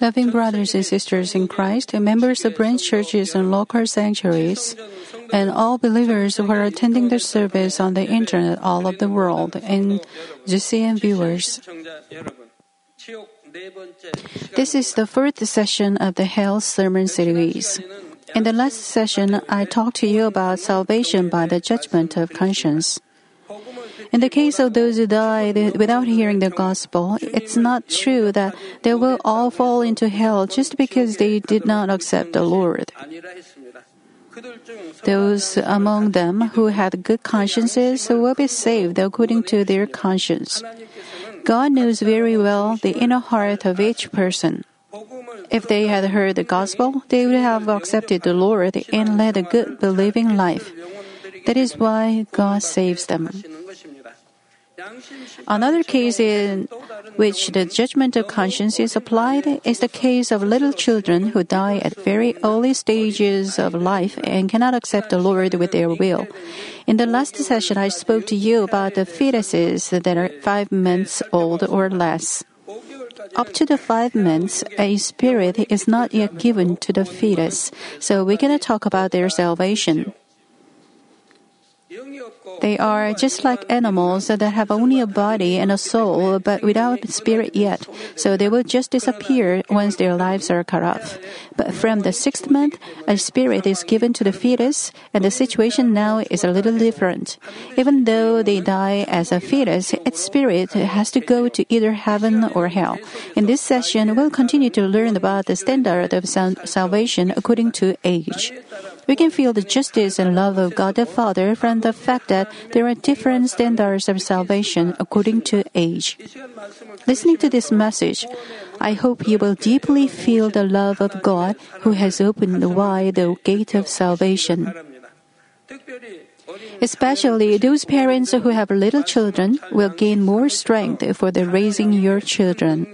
Loving brothers and sisters in Christ, members of branch churches and local sanctuaries, and all believers who are attending the service on the internet all over the world, and GCN viewers. This is the fourth session of the Hell Sermon series. In the last session, I talked to you about salvation by the judgment of conscience. In the case of those who died without hearing the gospel, it's not true that they will all fall into hell just because they did not accept the Lord. Those among them who had good consciences will be saved according to their conscience. God knows very well the inner heart of each person. If they had heard the gospel, they would have accepted the Lord and led a good believing life. That is why God saves them. Another case in which the judgment of conscience is applied is the case of little children who die at very early stages of life and cannot accept the Lord with their will. In the last session, I spoke to you about the fetuses that are five months old or less. Up to the five months, a spirit is not yet given to the fetus, so we cannot talk about their salvation. They are just like animals that have only a body and a soul, but without spirit yet, so they will just disappear once their lives are cut off. But from the sixth month, a spirit is given to the fetus, and the situation now is a little different. Even though they die as a fetus, its spirit has to go to either heaven or hell. In this session, we'll continue to learn about the standard of salvation according to age. We can feel the justice and love of God the Father from the fact that there are different standards of salvation according to age. Listening to this message, I hope you will deeply feel the love of God who has opened wide the gate of salvation. Especially those parents who have little children will gain more strength for the raising your children.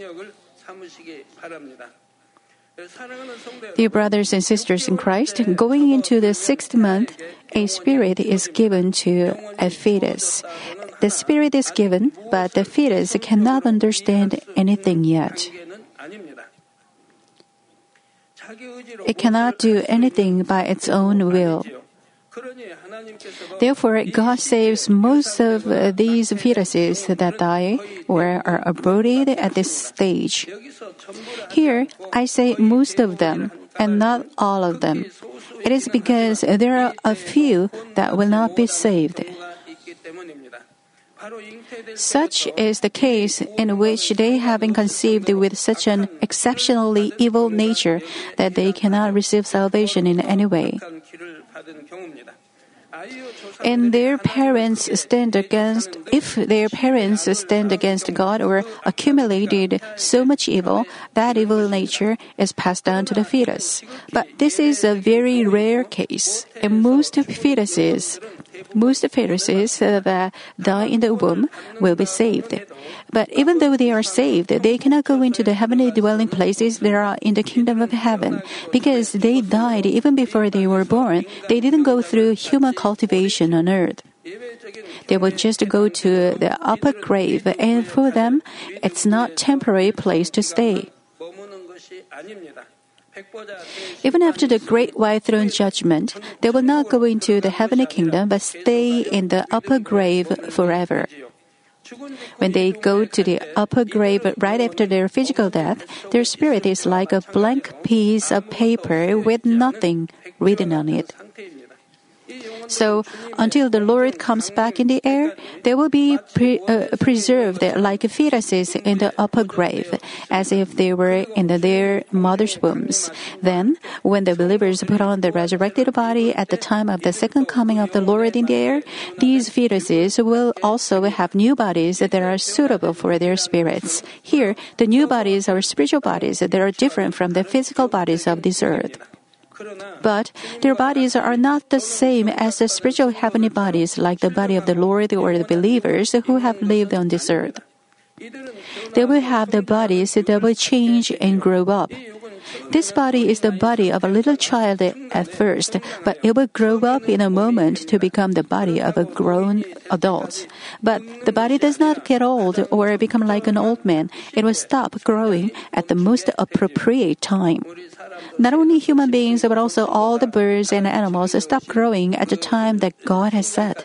Dear brothers and sisters in Christ, going into the sixth month, a spirit is given to a fetus. The spirit is given, but the fetus cannot understand anything yet. It cannot do anything by its own will. Therefore, God saves most of uh, these fetuses that die or are aborted at this stage. Here, I say most of them and not all of them. It is because there are a few that will not be saved. Such is the case in which they have been conceived with such an exceptionally evil nature that they cannot receive salvation in any way. And their parents stand against, if their parents stand against God or accumulated so much evil, that evil nature is passed down to the fetus. But this is a very rare case. In most fetuses, most fetuses that die in the womb will be saved. But even though they are saved, they cannot go into the heavenly dwelling places that are in the kingdom of heaven because they died even before they were born. They didn't go through human cultivation on earth. They will just go to the upper grave, and for them, it's not temporary place to stay. Even after the great white throne judgment, they will not go into the heavenly kingdom but stay in the upper grave forever. When they go to the upper grave right after their physical death, their spirit is like a blank piece of paper with nothing written on it. So, until the Lord comes back in the air, they will be pre- uh, preserved like fetuses in the upper grave, as if they were in the, their mother's wombs. Then, when the believers put on the resurrected body at the time of the second coming of the Lord in the air, these fetuses will also have new bodies that are suitable for their spirits. Here, the new bodies are spiritual bodies that are different from the physical bodies of this earth. But their bodies are not the same as the spiritual heavenly bodies, like the body of the Lord or the believers who have lived on this earth. They will have the bodies that will change and grow up. This body is the body of a little child at first, but it will grow up in a moment to become the body of a grown adult. But the body does not get old or become like an old man. It will stop growing at the most appropriate time. Not only human beings, but also all the birds and animals stop growing at the time that God has set.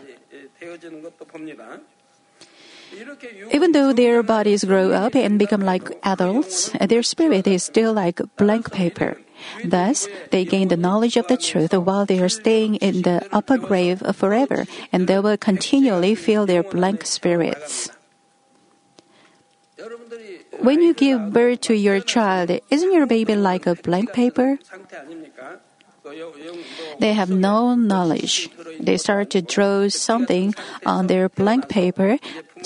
Even though their bodies grow up and become like adults, their spirit is still like blank paper. Thus, they gain the knowledge of the truth while they are staying in the upper grave forever, and they will continually fill their blank spirits. When you give birth to your child, isn't your baby like a blank paper? They have no knowledge. They start to draw something on their blank paper,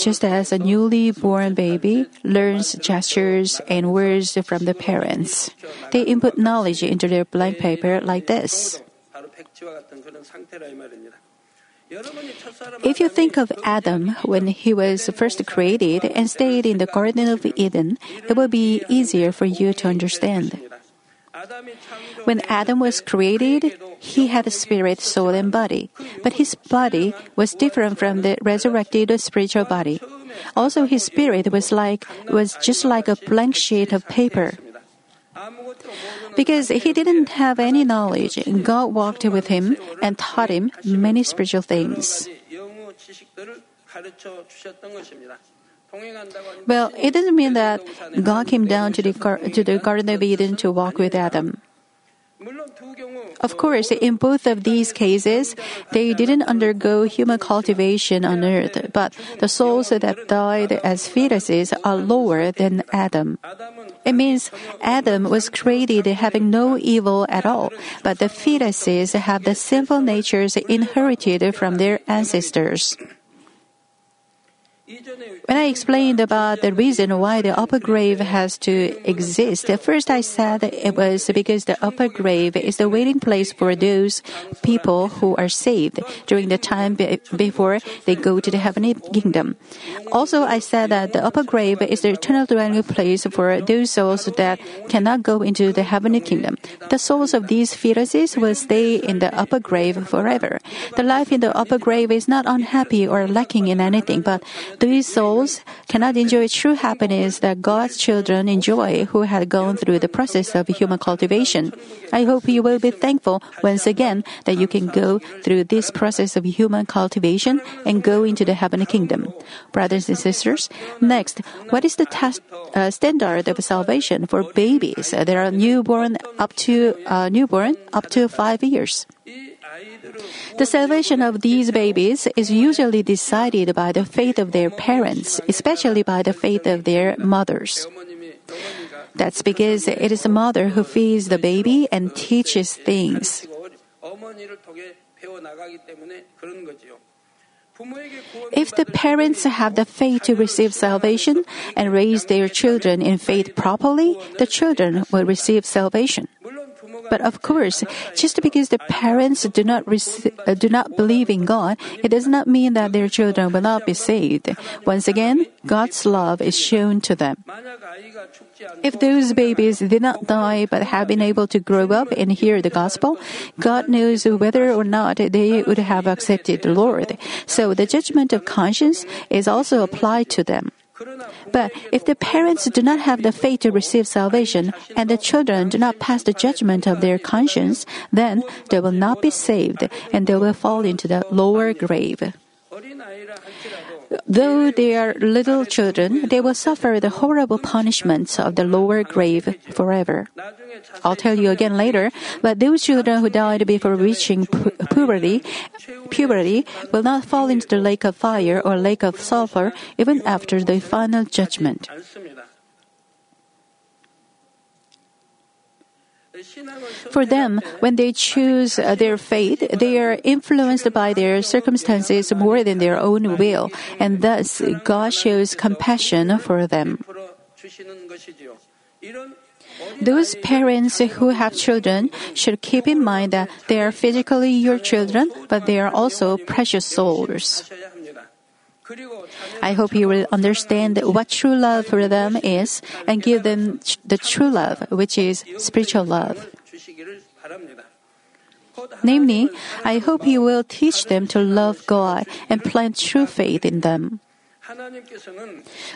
just as a newly born baby learns gestures and words from the parents. They input knowledge into their blank paper like this. If you think of Adam when he was first created and stayed in the Garden of Eden, it will be easier for you to understand. When Adam was created, he had a spirit, soul, and body. But his body was different from the resurrected spiritual body. Also, his spirit was like was just like a blank sheet of paper. Because he didn't have any knowledge, God walked with him and taught him many spiritual things. Well, it doesn't mean that God came down to the, to the Garden of Eden to walk with Adam. Of course, in both of these cases, they didn't undergo human cultivation on earth, but the souls that died as fetuses are lower than Adam. It means Adam was created having no evil at all, but the fetuses have the sinful natures inherited from their ancestors. When I explained about the reason why the upper grave has to exist, at first I said it was because the upper grave is the waiting place for those people who are saved during the time be- before they go to the heavenly kingdom. Also, I said that the upper grave is the eternal dwelling place for those souls that cannot go into the heavenly kingdom. The souls of these fetuses will stay in the upper grave forever. The life in the upper grave is not unhappy or lacking in anything, but these souls cannot enjoy true happiness that God's children enjoy who had gone through the process of human cultivation. I hope you will be thankful once again that you can go through this process of human cultivation and go into the heavenly kingdom. Brothers and sisters, next, what is the test, uh, standard of salvation for babies that are newborn up to uh, newborn up to five years? The salvation of these babies is usually decided by the faith of their parents, especially by the faith of their mothers. That's because it is the mother who feeds the baby and teaches things. If the parents have the faith to receive salvation and raise their children in faith properly, the children will receive salvation. But of course, just because the parents do not rec- uh, do not believe in God, it does not mean that their children will not be saved. Once again, God's love is shown to them. If those babies did not die but have been able to grow up and hear the gospel, God knows whether or not they would have accepted the Lord. So the judgment of conscience is also applied to them. But if the parents do not have the faith to receive salvation and the children do not pass the judgment of their conscience, then they will not be saved and they will fall into the lower grave. Though they are little children, they will suffer the horrible punishments of the lower grave forever. I'll tell you again later, but those children who died before reaching pu- puberty, puberty will not fall into the lake of fire or lake of sulfur even after the final judgment. For them, when they choose uh, their faith, they are influenced by their circumstances more than their own will, and thus God shows compassion for them. Those parents who have children should keep in mind that they are physically your children, but they are also precious souls. I hope you will understand what true love for them is and give them the true love, which is spiritual love. Namely, I hope you will teach them to love God and plant true faith in them.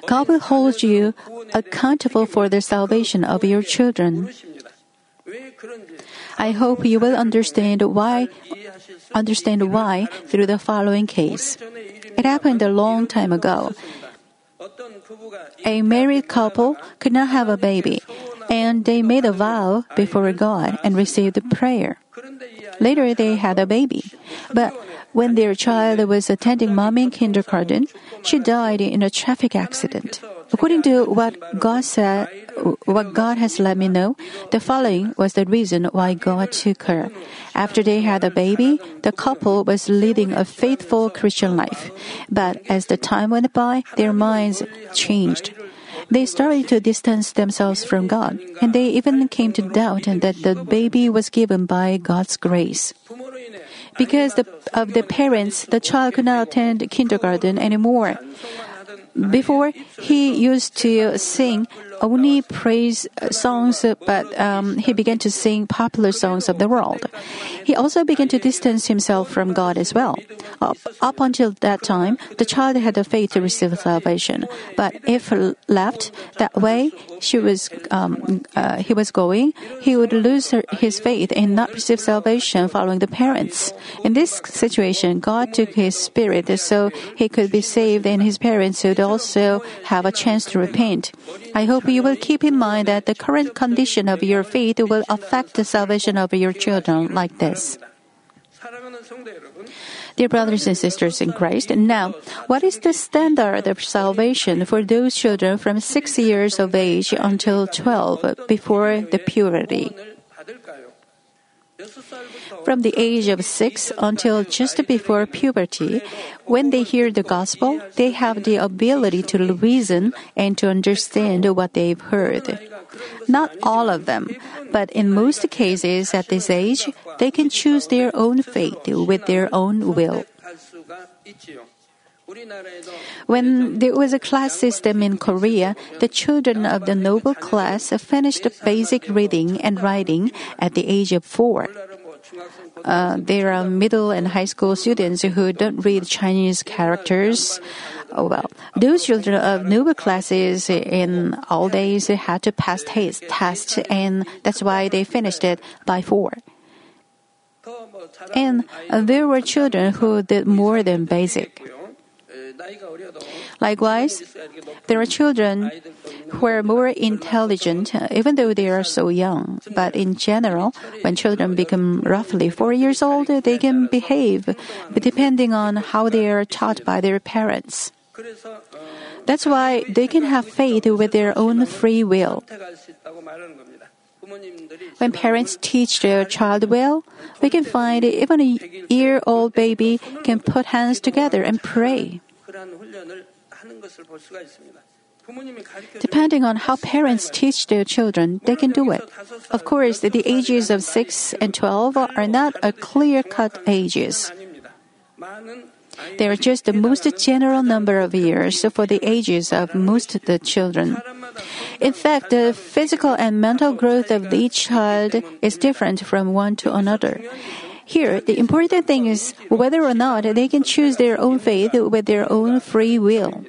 God will hold you accountable for the salvation of your children. I hope you will understand why understand why through the following case. It happened a long time ago. A married couple could not have a baby, and they made a vow before God and received a prayer. Later, they had a baby. But when their child was attending mommy in kindergarten, she died in a traffic accident. According to what God said, what God has let me know, the following was the reason why God took her. After they had a baby, the couple was leading a faithful Christian life. But as the time went by, their minds changed. They started to distance themselves from God, and they even came to doubt that the baby was given by God's grace. Because the, of the parents, the child could not attend kindergarten anymore. Before, he used to sing only praise songs, but um, he began to sing popular songs of the world. He also began to distance himself from God as well. Up, up until that time, the child had the faith to receive salvation. But if left that way, she was um, uh, he was going, he would lose her, his faith and not receive salvation following the parents. In this situation, God took his spirit so he could be saved, and his parents would also have a chance to repent. I hope you will keep in mind that the current condition of your faith will affect the salvation of your children like this. Dear brothers and sisters in Christ, now, what is the standard of salvation for those children from 6 years of age until 12 before the puberty? From the age of 6 until just before puberty, when they hear the gospel, they have the ability to reason and to understand what they've heard. Not all of them, but in most cases at this age, they can choose their own fate with their own will. When there was a class system in Korea, the children of the noble class finished basic reading and writing at the age of four. Uh, there are middle and high school students who don't read Chinese characters. Oh, well, those children of noble classes in all days had to pass taste, test, and that's why they finished it by four. And there were children who did more than basic. Likewise, there are children who are more intelligent even though they are so young. But in general, when children become roughly four years old, they can behave depending on how they are taught by their parents. That's why they can have faith with their own free will. When parents teach their child well, we can find even a year old baby can put hands together and pray. Depending on how parents teach their children, they can do it. Of course, the ages of 6 and 12 are not a clear cut ages. They are just the most general number of years for the ages of most of the children. In fact, the physical and mental growth of each child is different from one to another. Here, the important thing is whether or not they can choose their own faith with their own free will.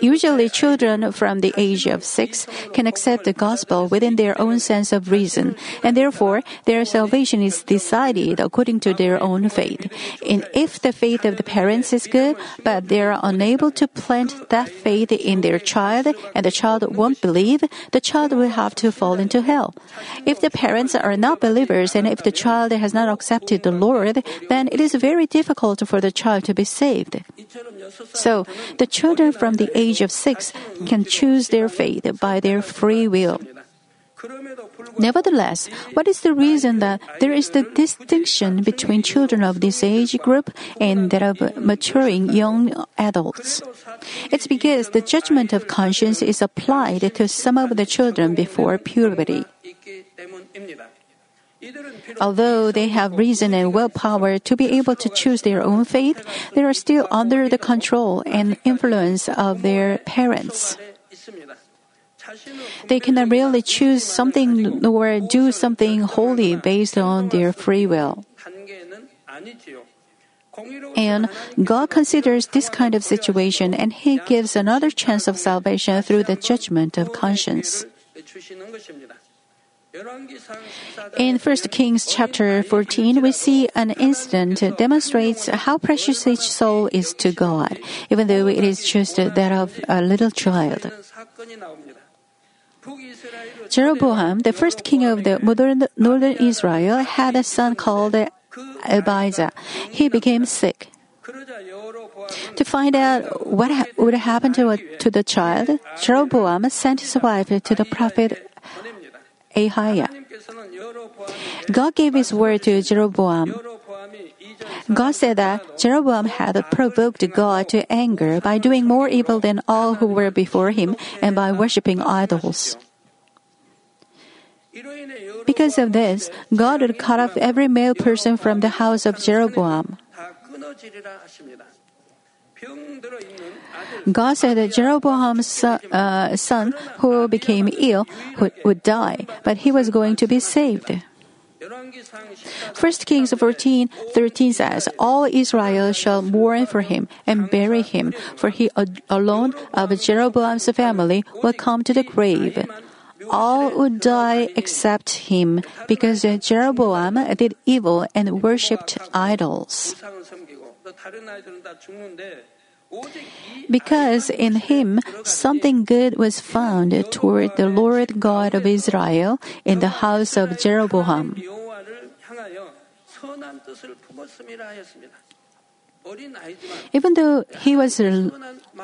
Usually, children from the age of six can accept the gospel within their own sense of reason, and therefore their salvation is decided according to their own faith. And if the faith of the parents is good, but they are unable to plant that faith in their child, and the child won't believe, the child will have to fall into hell. If the parents are not believers, and if the child has not accepted the Lord, then it is very difficult for the child to be saved. So, the children from the age of six can choose their faith by their free will. Nevertheless, what is the reason that there is the distinction between children of this age group and that of maturing young adults? It's because the judgment of conscience is applied to some of the children before puberty. Although they have reason and willpower to be able to choose their own faith, they are still under the control and influence of their parents. They cannot really choose something or do something holy based on their free will. And God considers this kind of situation and He gives another chance of salvation through the judgment of conscience. In 1 Kings chapter 14, we see an incident that demonstrates how precious each soul is to God, even though it is just that of a little child. Jeroboam, the first king of the northern Israel, had a son called Abijah. He became sick. To find out what ha- would happen to, a, to the child, Jeroboam sent his wife to the prophet Ahijah. God gave his word to Jeroboam. God said that Jeroboam had provoked God to anger by doing more evil than all who were before him and by worshipping idols. Because of this, God would cut off every male person from the house of Jeroboam. God said that Jeroboam's son, uh, son who became ill would, would die, but he was going to be saved. 1 Kings 14 13 says, All Israel shall mourn for him and bury him, for he alone of Jeroboam's family will come to the grave. All would die except him, because Jeroboam did evil and worshipped idols. Because in him something good was found toward the Lord God of Israel in the house of Jeroboam. Even though he was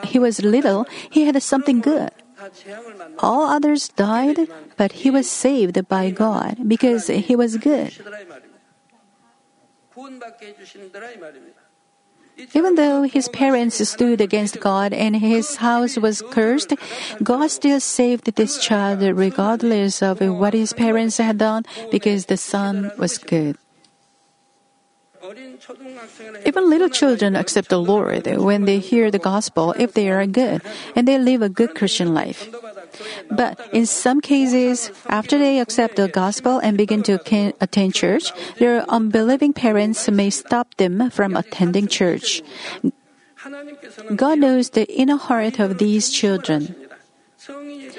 he was little, he had something good. All others died, but he was saved by God because he was good. Even though his parents stood against God and his house was cursed, God still saved this child regardless of what his parents had done because the son was good. Even little children accept the Lord when they hear the gospel if they are good and they live a good Christian life. But in some cases, after they accept the gospel and begin to attend church, their unbelieving parents may stop them from attending church. God knows the inner heart of these children.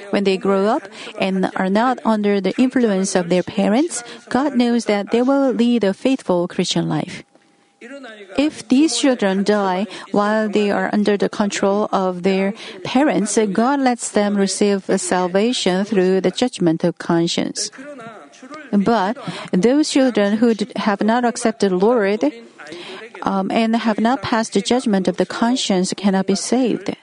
When they grow up and are not under the influence of their parents, God knows that they will lead a faithful Christian life. If these children die while they are under the control of their parents, God lets them receive salvation through the judgment of conscience. But those children who have not accepted the Lord um, and have not passed the judgment of the conscience cannot be saved.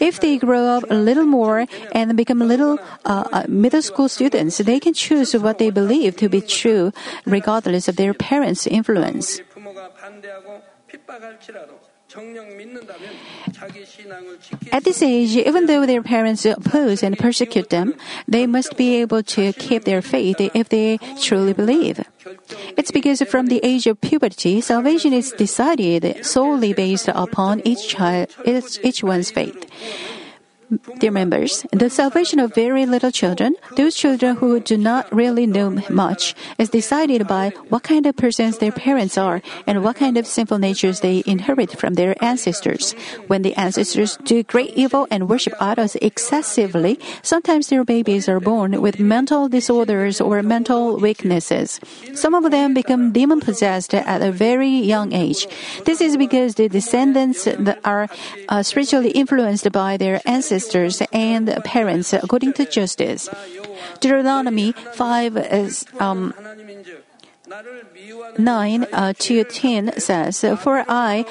If they grow up a little more and become little uh, uh, middle school students, they can choose what they believe to be true, regardless of their parents' influence. At this age, even though their parents oppose and persecute them, they must be able to keep their faith if they truly believe. It's because from the age of puberty, salvation is decided solely based upon each child, each, each one's faith. Dear members, the salvation of very little children, those children who do not really know much, is decided by what kind of persons their parents are and what kind of sinful natures they inherit from their ancestors. When the ancestors do great evil and worship idols excessively, sometimes their babies are born with mental disorders or mental weaknesses. Some of them become demon possessed at a very young age. This is because the descendants are uh, spiritually influenced by their ancestors and parents according to justice. Deuteronomy 5 is, um, 9 uh, to 10 says, For I,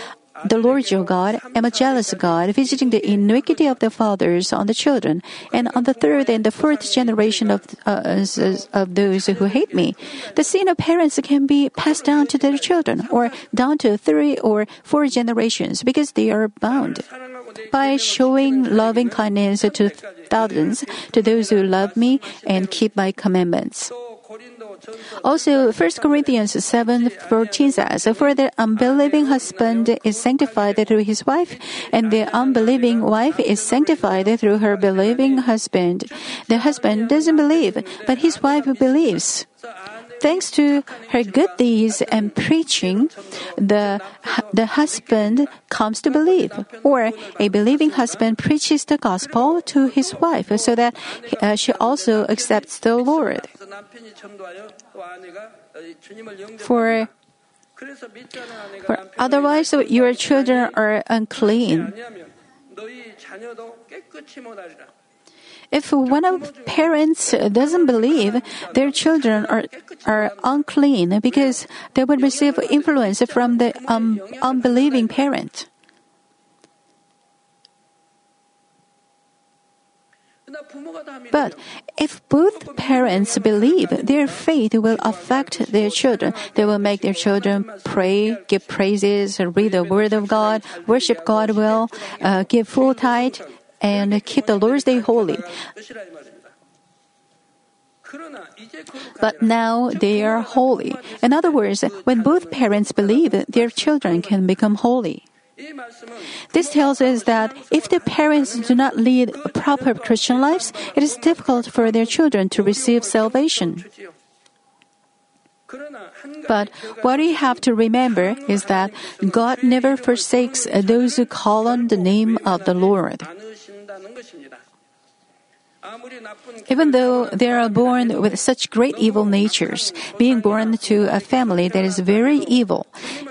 the Lord your God, am a jealous God, visiting the iniquity of the fathers on the children, and on the third and the fourth generation of, uh, of those who hate me. The sin of parents can be passed down to their children, or down to three or four generations, because they are bound. By showing loving kindness to thousands, to those who love me and keep my commandments. Also, 1 Corinthians 7 14 says, For the unbelieving husband is sanctified through his wife, and the unbelieving wife is sanctified through her believing husband. The husband doesn't believe, but his wife believes. Thanks to her good deeds and preaching, the, the husband comes to believe. Or a believing husband preaches the gospel to his wife so that uh, she also accepts the Lord. For for otherwise, your children are unclean. If one of parents doesn't believe, their children are, are unclean because they would receive influence from the um, unbelieving parent. But if both parents believe, their faith will affect their children. They will make their children pray, give praises, read the Word of God, worship God well, uh, give full tithe, and keep the Lord's Day holy. But now they are holy. In other words, when both parents believe, their children can become holy. This tells us that if the parents do not lead proper Christian lives, it is difficult for their children to receive salvation. But what we have to remember is that God never forsakes those who call on the name of the Lord. Even though they are born with such great evil natures, being born to a family that is very evil,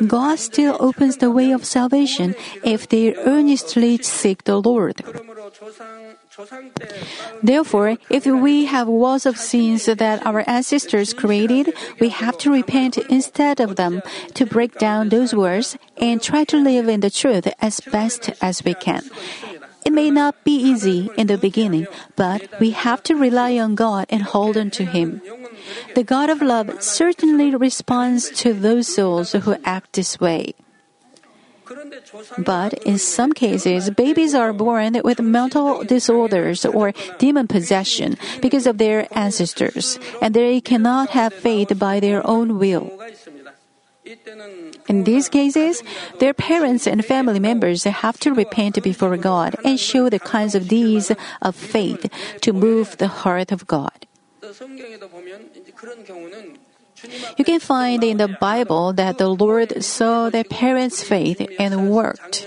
God still opens the way of salvation if they earnestly seek the Lord. Therefore, if we have walls of sins that our ancestors created, we have to repent instead of them to break down those walls and try to live in the truth as best as we can. It may not be easy in the beginning, but we have to rely on God and hold on to Him. The God of love certainly responds to those souls who act this way. But in some cases, babies are born with mental disorders or demon possession because of their ancestors, and they cannot have faith by their own will. In these cases, their parents and family members have to repent before God and show the kinds of deeds of faith to move the heart of God. You can find in the Bible that the Lord saw their parents' faith and worked.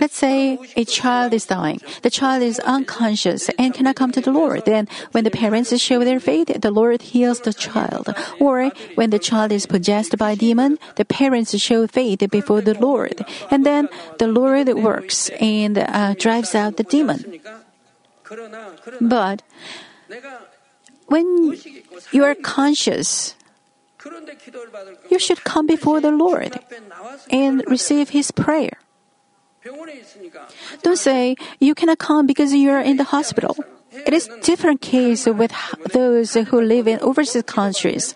Let's say a child is dying. The child is unconscious and cannot come to the Lord. Then, when the parents show their faith, the Lord heals the child. Or, when the child is possessed by a demon, the parents show faith before the Lord. And then, the Lord works and uh, drives out the demon. But, when you are conscious, you should come before the Lord and receive His prayer. Don't say you cannot come because you are in the hospital. It is different case with those who live in overseas countries.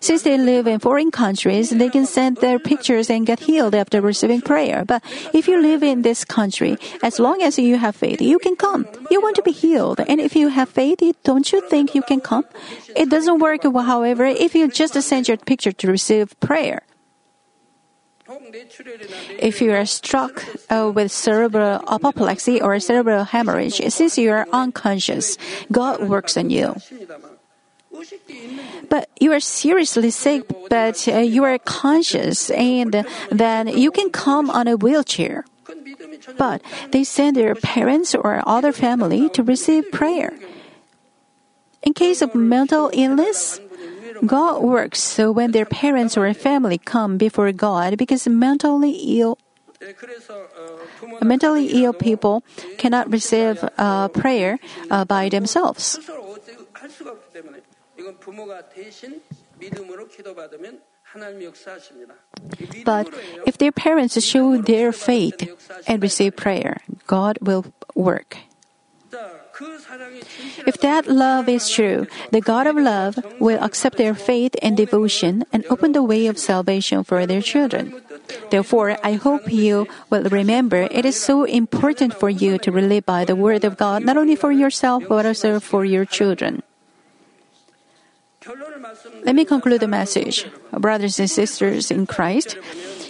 Since they live in foreign countries, they can send their pictures and get healed after receiving prayer. But if you live in this country, as long as you have faith, you can come. You want to be healed. And if you have faith, don't you think you can come? It doesn't work, however, if you just send your picture to receive prayer. If you are struck uh, with cerebral apoplexy or cerebral hemorrhage, since you are unconscious, God works on you. But you are seriously sick, but uh, you are conscious, and then you can come on a wheelchair. But they send their parents or other family to receive prayer. In case of mental illness, God works so when their parents or family come before God because mentally ill mentally ill people cannot receive uh, prayer uh, by themselves. But if their parents show their faith and receive prayer, God will work. If that love is true, the God of love will accept their faith and devotion and open the way of salvation for their children. Therefore, I hope you will remember it is so important for you to live by the Word of God, not only for yourself, but also for your children. Let me conclude the message. Brothers and sisters in Christ,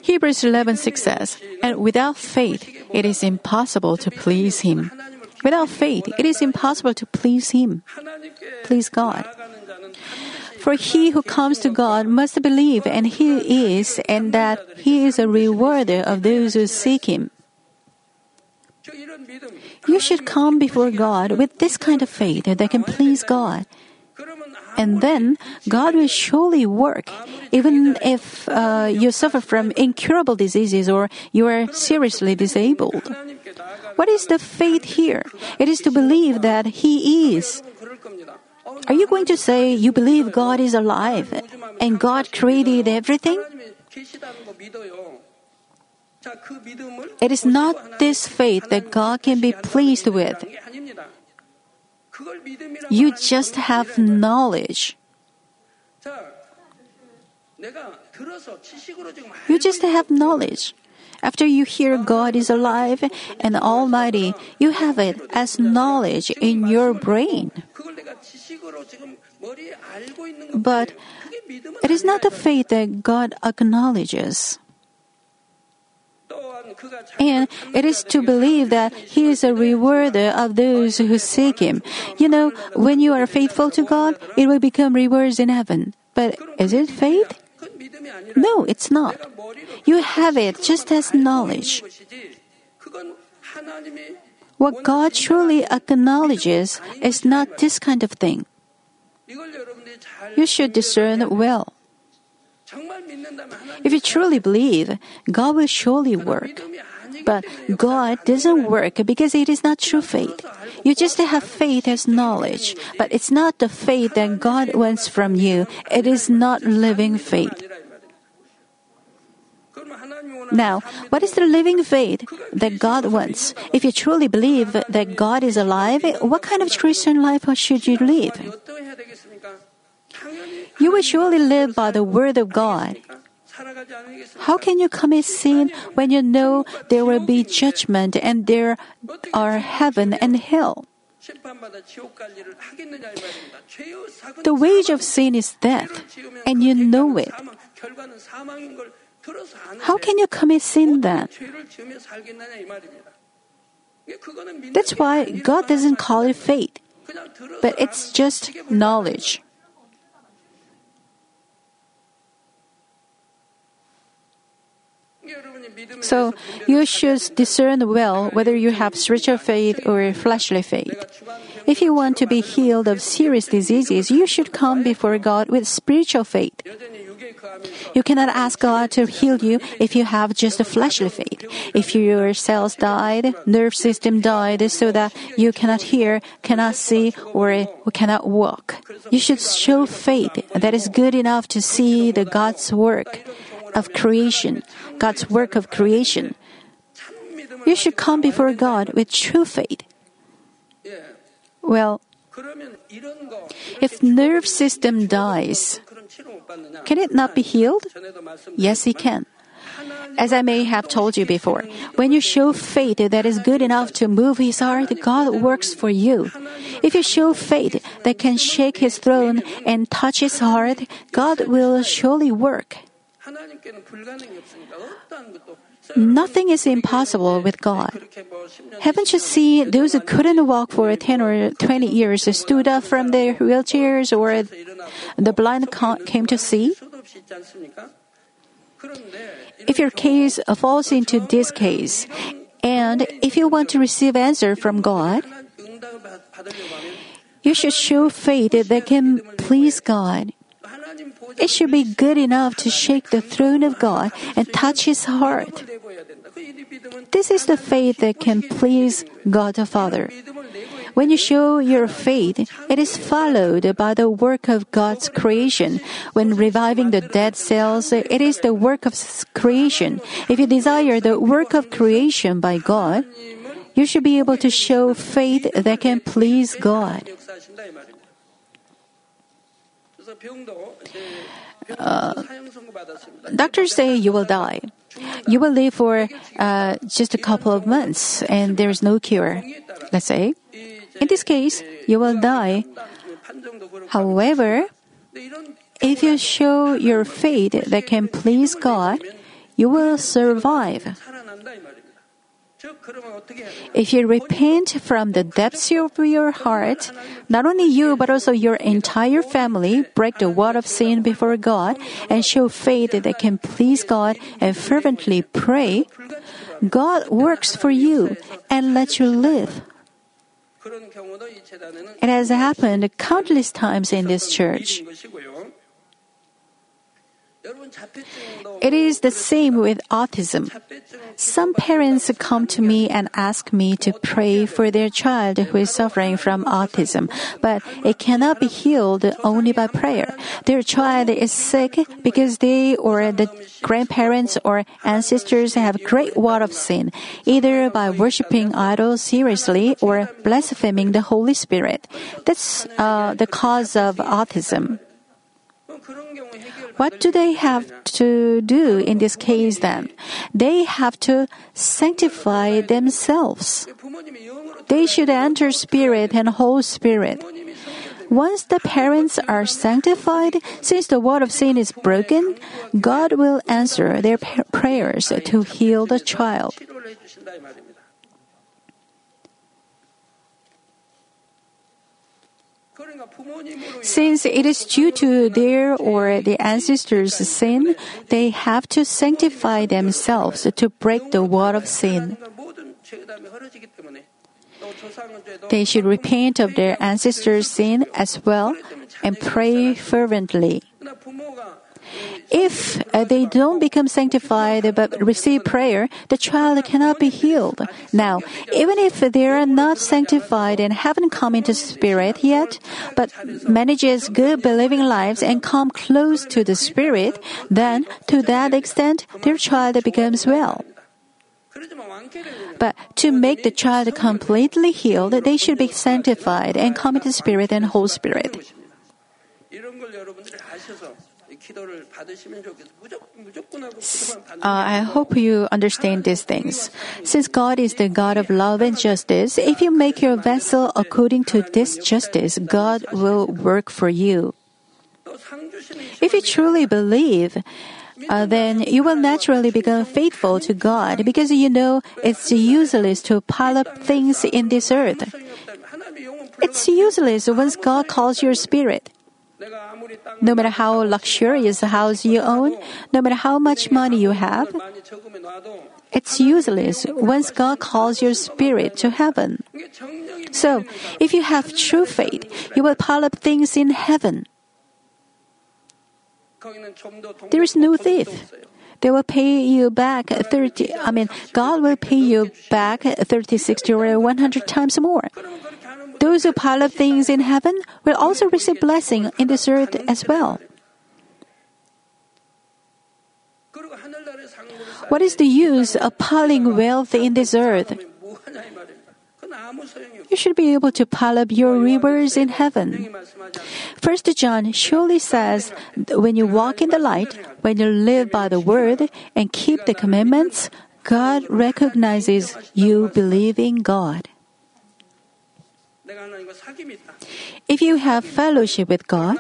Hebrews 11:6 says, "And without faith it is impossible to please him." Without faith it is impossible to please him. Please God. For he who comes to God must believe and he is and that he is a rewarder of those who seek him. You should come before God with this kind of faith that can please God. And then God will surely work, even if uh, you suffer from incurable diseases or you are seriously disabled. What is the faith here? It is to believe that He is. Are you going to say you believe God is alive and God created everything? It is not this faith that God can be pleased with. You just have knowledge. You just have knowledge. After you hear God is alive and almighty, you have it as knowledge in your brain. But it is not the faith that God acknowledges. And it is to believe that He is a rewarder of those who seek Him. You know, when you are faithful to God, it will become rewards in heaven. But is it faith? No, it's not. You have it just as knowledge. What God truly acknowledges is not this kind of thing. You should discern well. If you truly believe, God will surely work. But God doesn't work because it is not true faith. You just have faith as knowledge, but it's not the faith that God wants from you. It is not living faith. Now, what is the living faith that God wants? If you truly believe that God is alive, what kind of Christian life should you live? You will surely live by the word of God. How can you commit sin when you know there will be judgment and there are heaven and hell? The wage of sin is death, and you know it. How can you commit sin then? That's why God doesn't call it faith, but it's just knowledge. So you should discern well whether you have spiritual faith or fleshly faith. If you want to be healed of serious diseases, you should come before God with spiritual faith. You cannot ask God to heal you if you have just a fleshly faith. If your cells died, nerve system died so that you cannot hear, cannot see, or cannot walk. You should show faith that is good enough to see the God's work of creation, God's work of creation. You should come before God with true faith. Well, if nerve system dies, can it not be healed? Yes, it can. As I may have told you before, when you show faith that is good enough to move his heart, God works for you. If you show faith that can shake his throne and touch his heart, God will surely work. Nothing is impossible with God. Haven't you seen those who couldn't walk for 10 or 20 years stood up from their wheelchairs or the blind came to see? If your case falls into this case, and if you want to receive answer from God, you should show faith that can please God. It should be good enough to shake the throne of God and touch His heart. This is the faith that can please God the Father. When you show your faith, it is followed by the work of God's creation. When reviving the dead cells, it is the work of creation. If you desire the work of creation by God, you should be able to show faith that can please God. Uh, doctors say you will die. You will live for uh, just a couple of months and there is no cure. Let's say. In this case, you will die. However, If you show your faith that can please God, you will survive. If you repent from the depths of your heart, not only you but also your entire family break the wall of sin before God and show faith that can please God and fervently pray, God works for you and lets you live. It has happened countless times in this church. It is the same with autism. Some parents come to me and ask me to pray for their child who is suffering from autism, but it cannot be healed only by prayer. Their child is sick because they or the grandparents or ancestors have great wall of sin, either by worshiping idols seriously or blaspheming the Holy Spirit. That's uh, the cause of autism. What do they have to do in this case then? They have to sanctify themselves. They should enter spirit and whole spirit. Once the parents are sanctified, since the wall of sin is broken, God will answer their prayers to heal the child. Since it is due to their or the ancestors' sin, they have to sanctify themselves to break the wall of sin. They should repent of their ancestors' sin as well and pray fervently. If uh, they don't become sanctified but receive prayer, the child cannot be healed. Now, even if they are not sanctified and haven't come into spirit yet, but manages good believing lives and come close to the spirit, then to that extent their child becomes well. But to make the child completely healed, they should be sanctified and come into spirit and whole spirit. Uh, I hope you understand these things. Since God is the God of love and justice, if you make your vessel according to this justice, God will work for you. If you truly believe, uh, then you will naturally become faithful to God because you know it's useless to pile up things in this earth. It's useless once God calls your spirit. No matter how luxurious a house you own, no matter how much money you have, it's useless once God calls your spirit to heaven. So, if you have true faith, you will pile up things in heaven. There is no thief. They will pay you back 30, I mean, God will pay you back 30, 60, or 100 times more. Those who pile up things in heaven will also receive blessing in this earth as well. What is the use of piling wealth in this earth? You should be able to pile up your rewards in heaven. First John surely says, when you walk in the light, when you live by the word and keep the commandments, God recognizes you believe in God. If you have fellowship with God,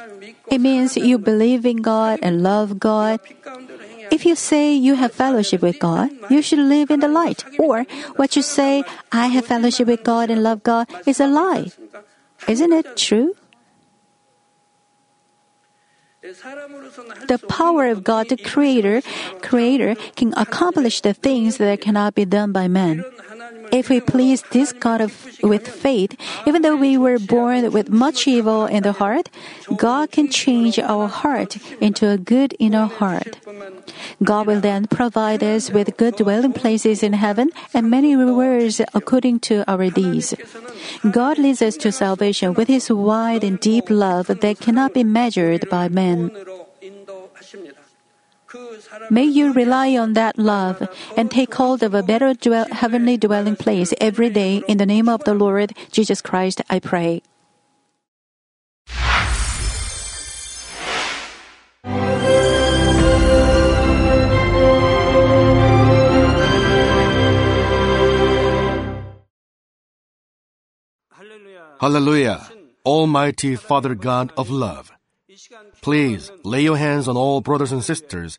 it means you believe in God and love God. If you say you have fellowship with God, you should live in the light. Or what you say, I have fellowship with God and love God, is a lie. Isn't it true? The power of God, the Creator, Creator, can accomplish the things that cannot be done by man if we please this God of, with faith, even though we were born with much evil in the heart, God can change our heart into a good inner heart. God will then provide us with good dwelling places in heaven and many rewards according to our deeds. God leads us to salvation with his wide and deep love that cannot be measured by men. May you rely on that love and take hold of a better dwell, heavenly dwelling place every day in the name of the Lord Jesus Christ, I pray. Hallelujah! Almighty Father God of love, please lay your hands on all brothers and sisters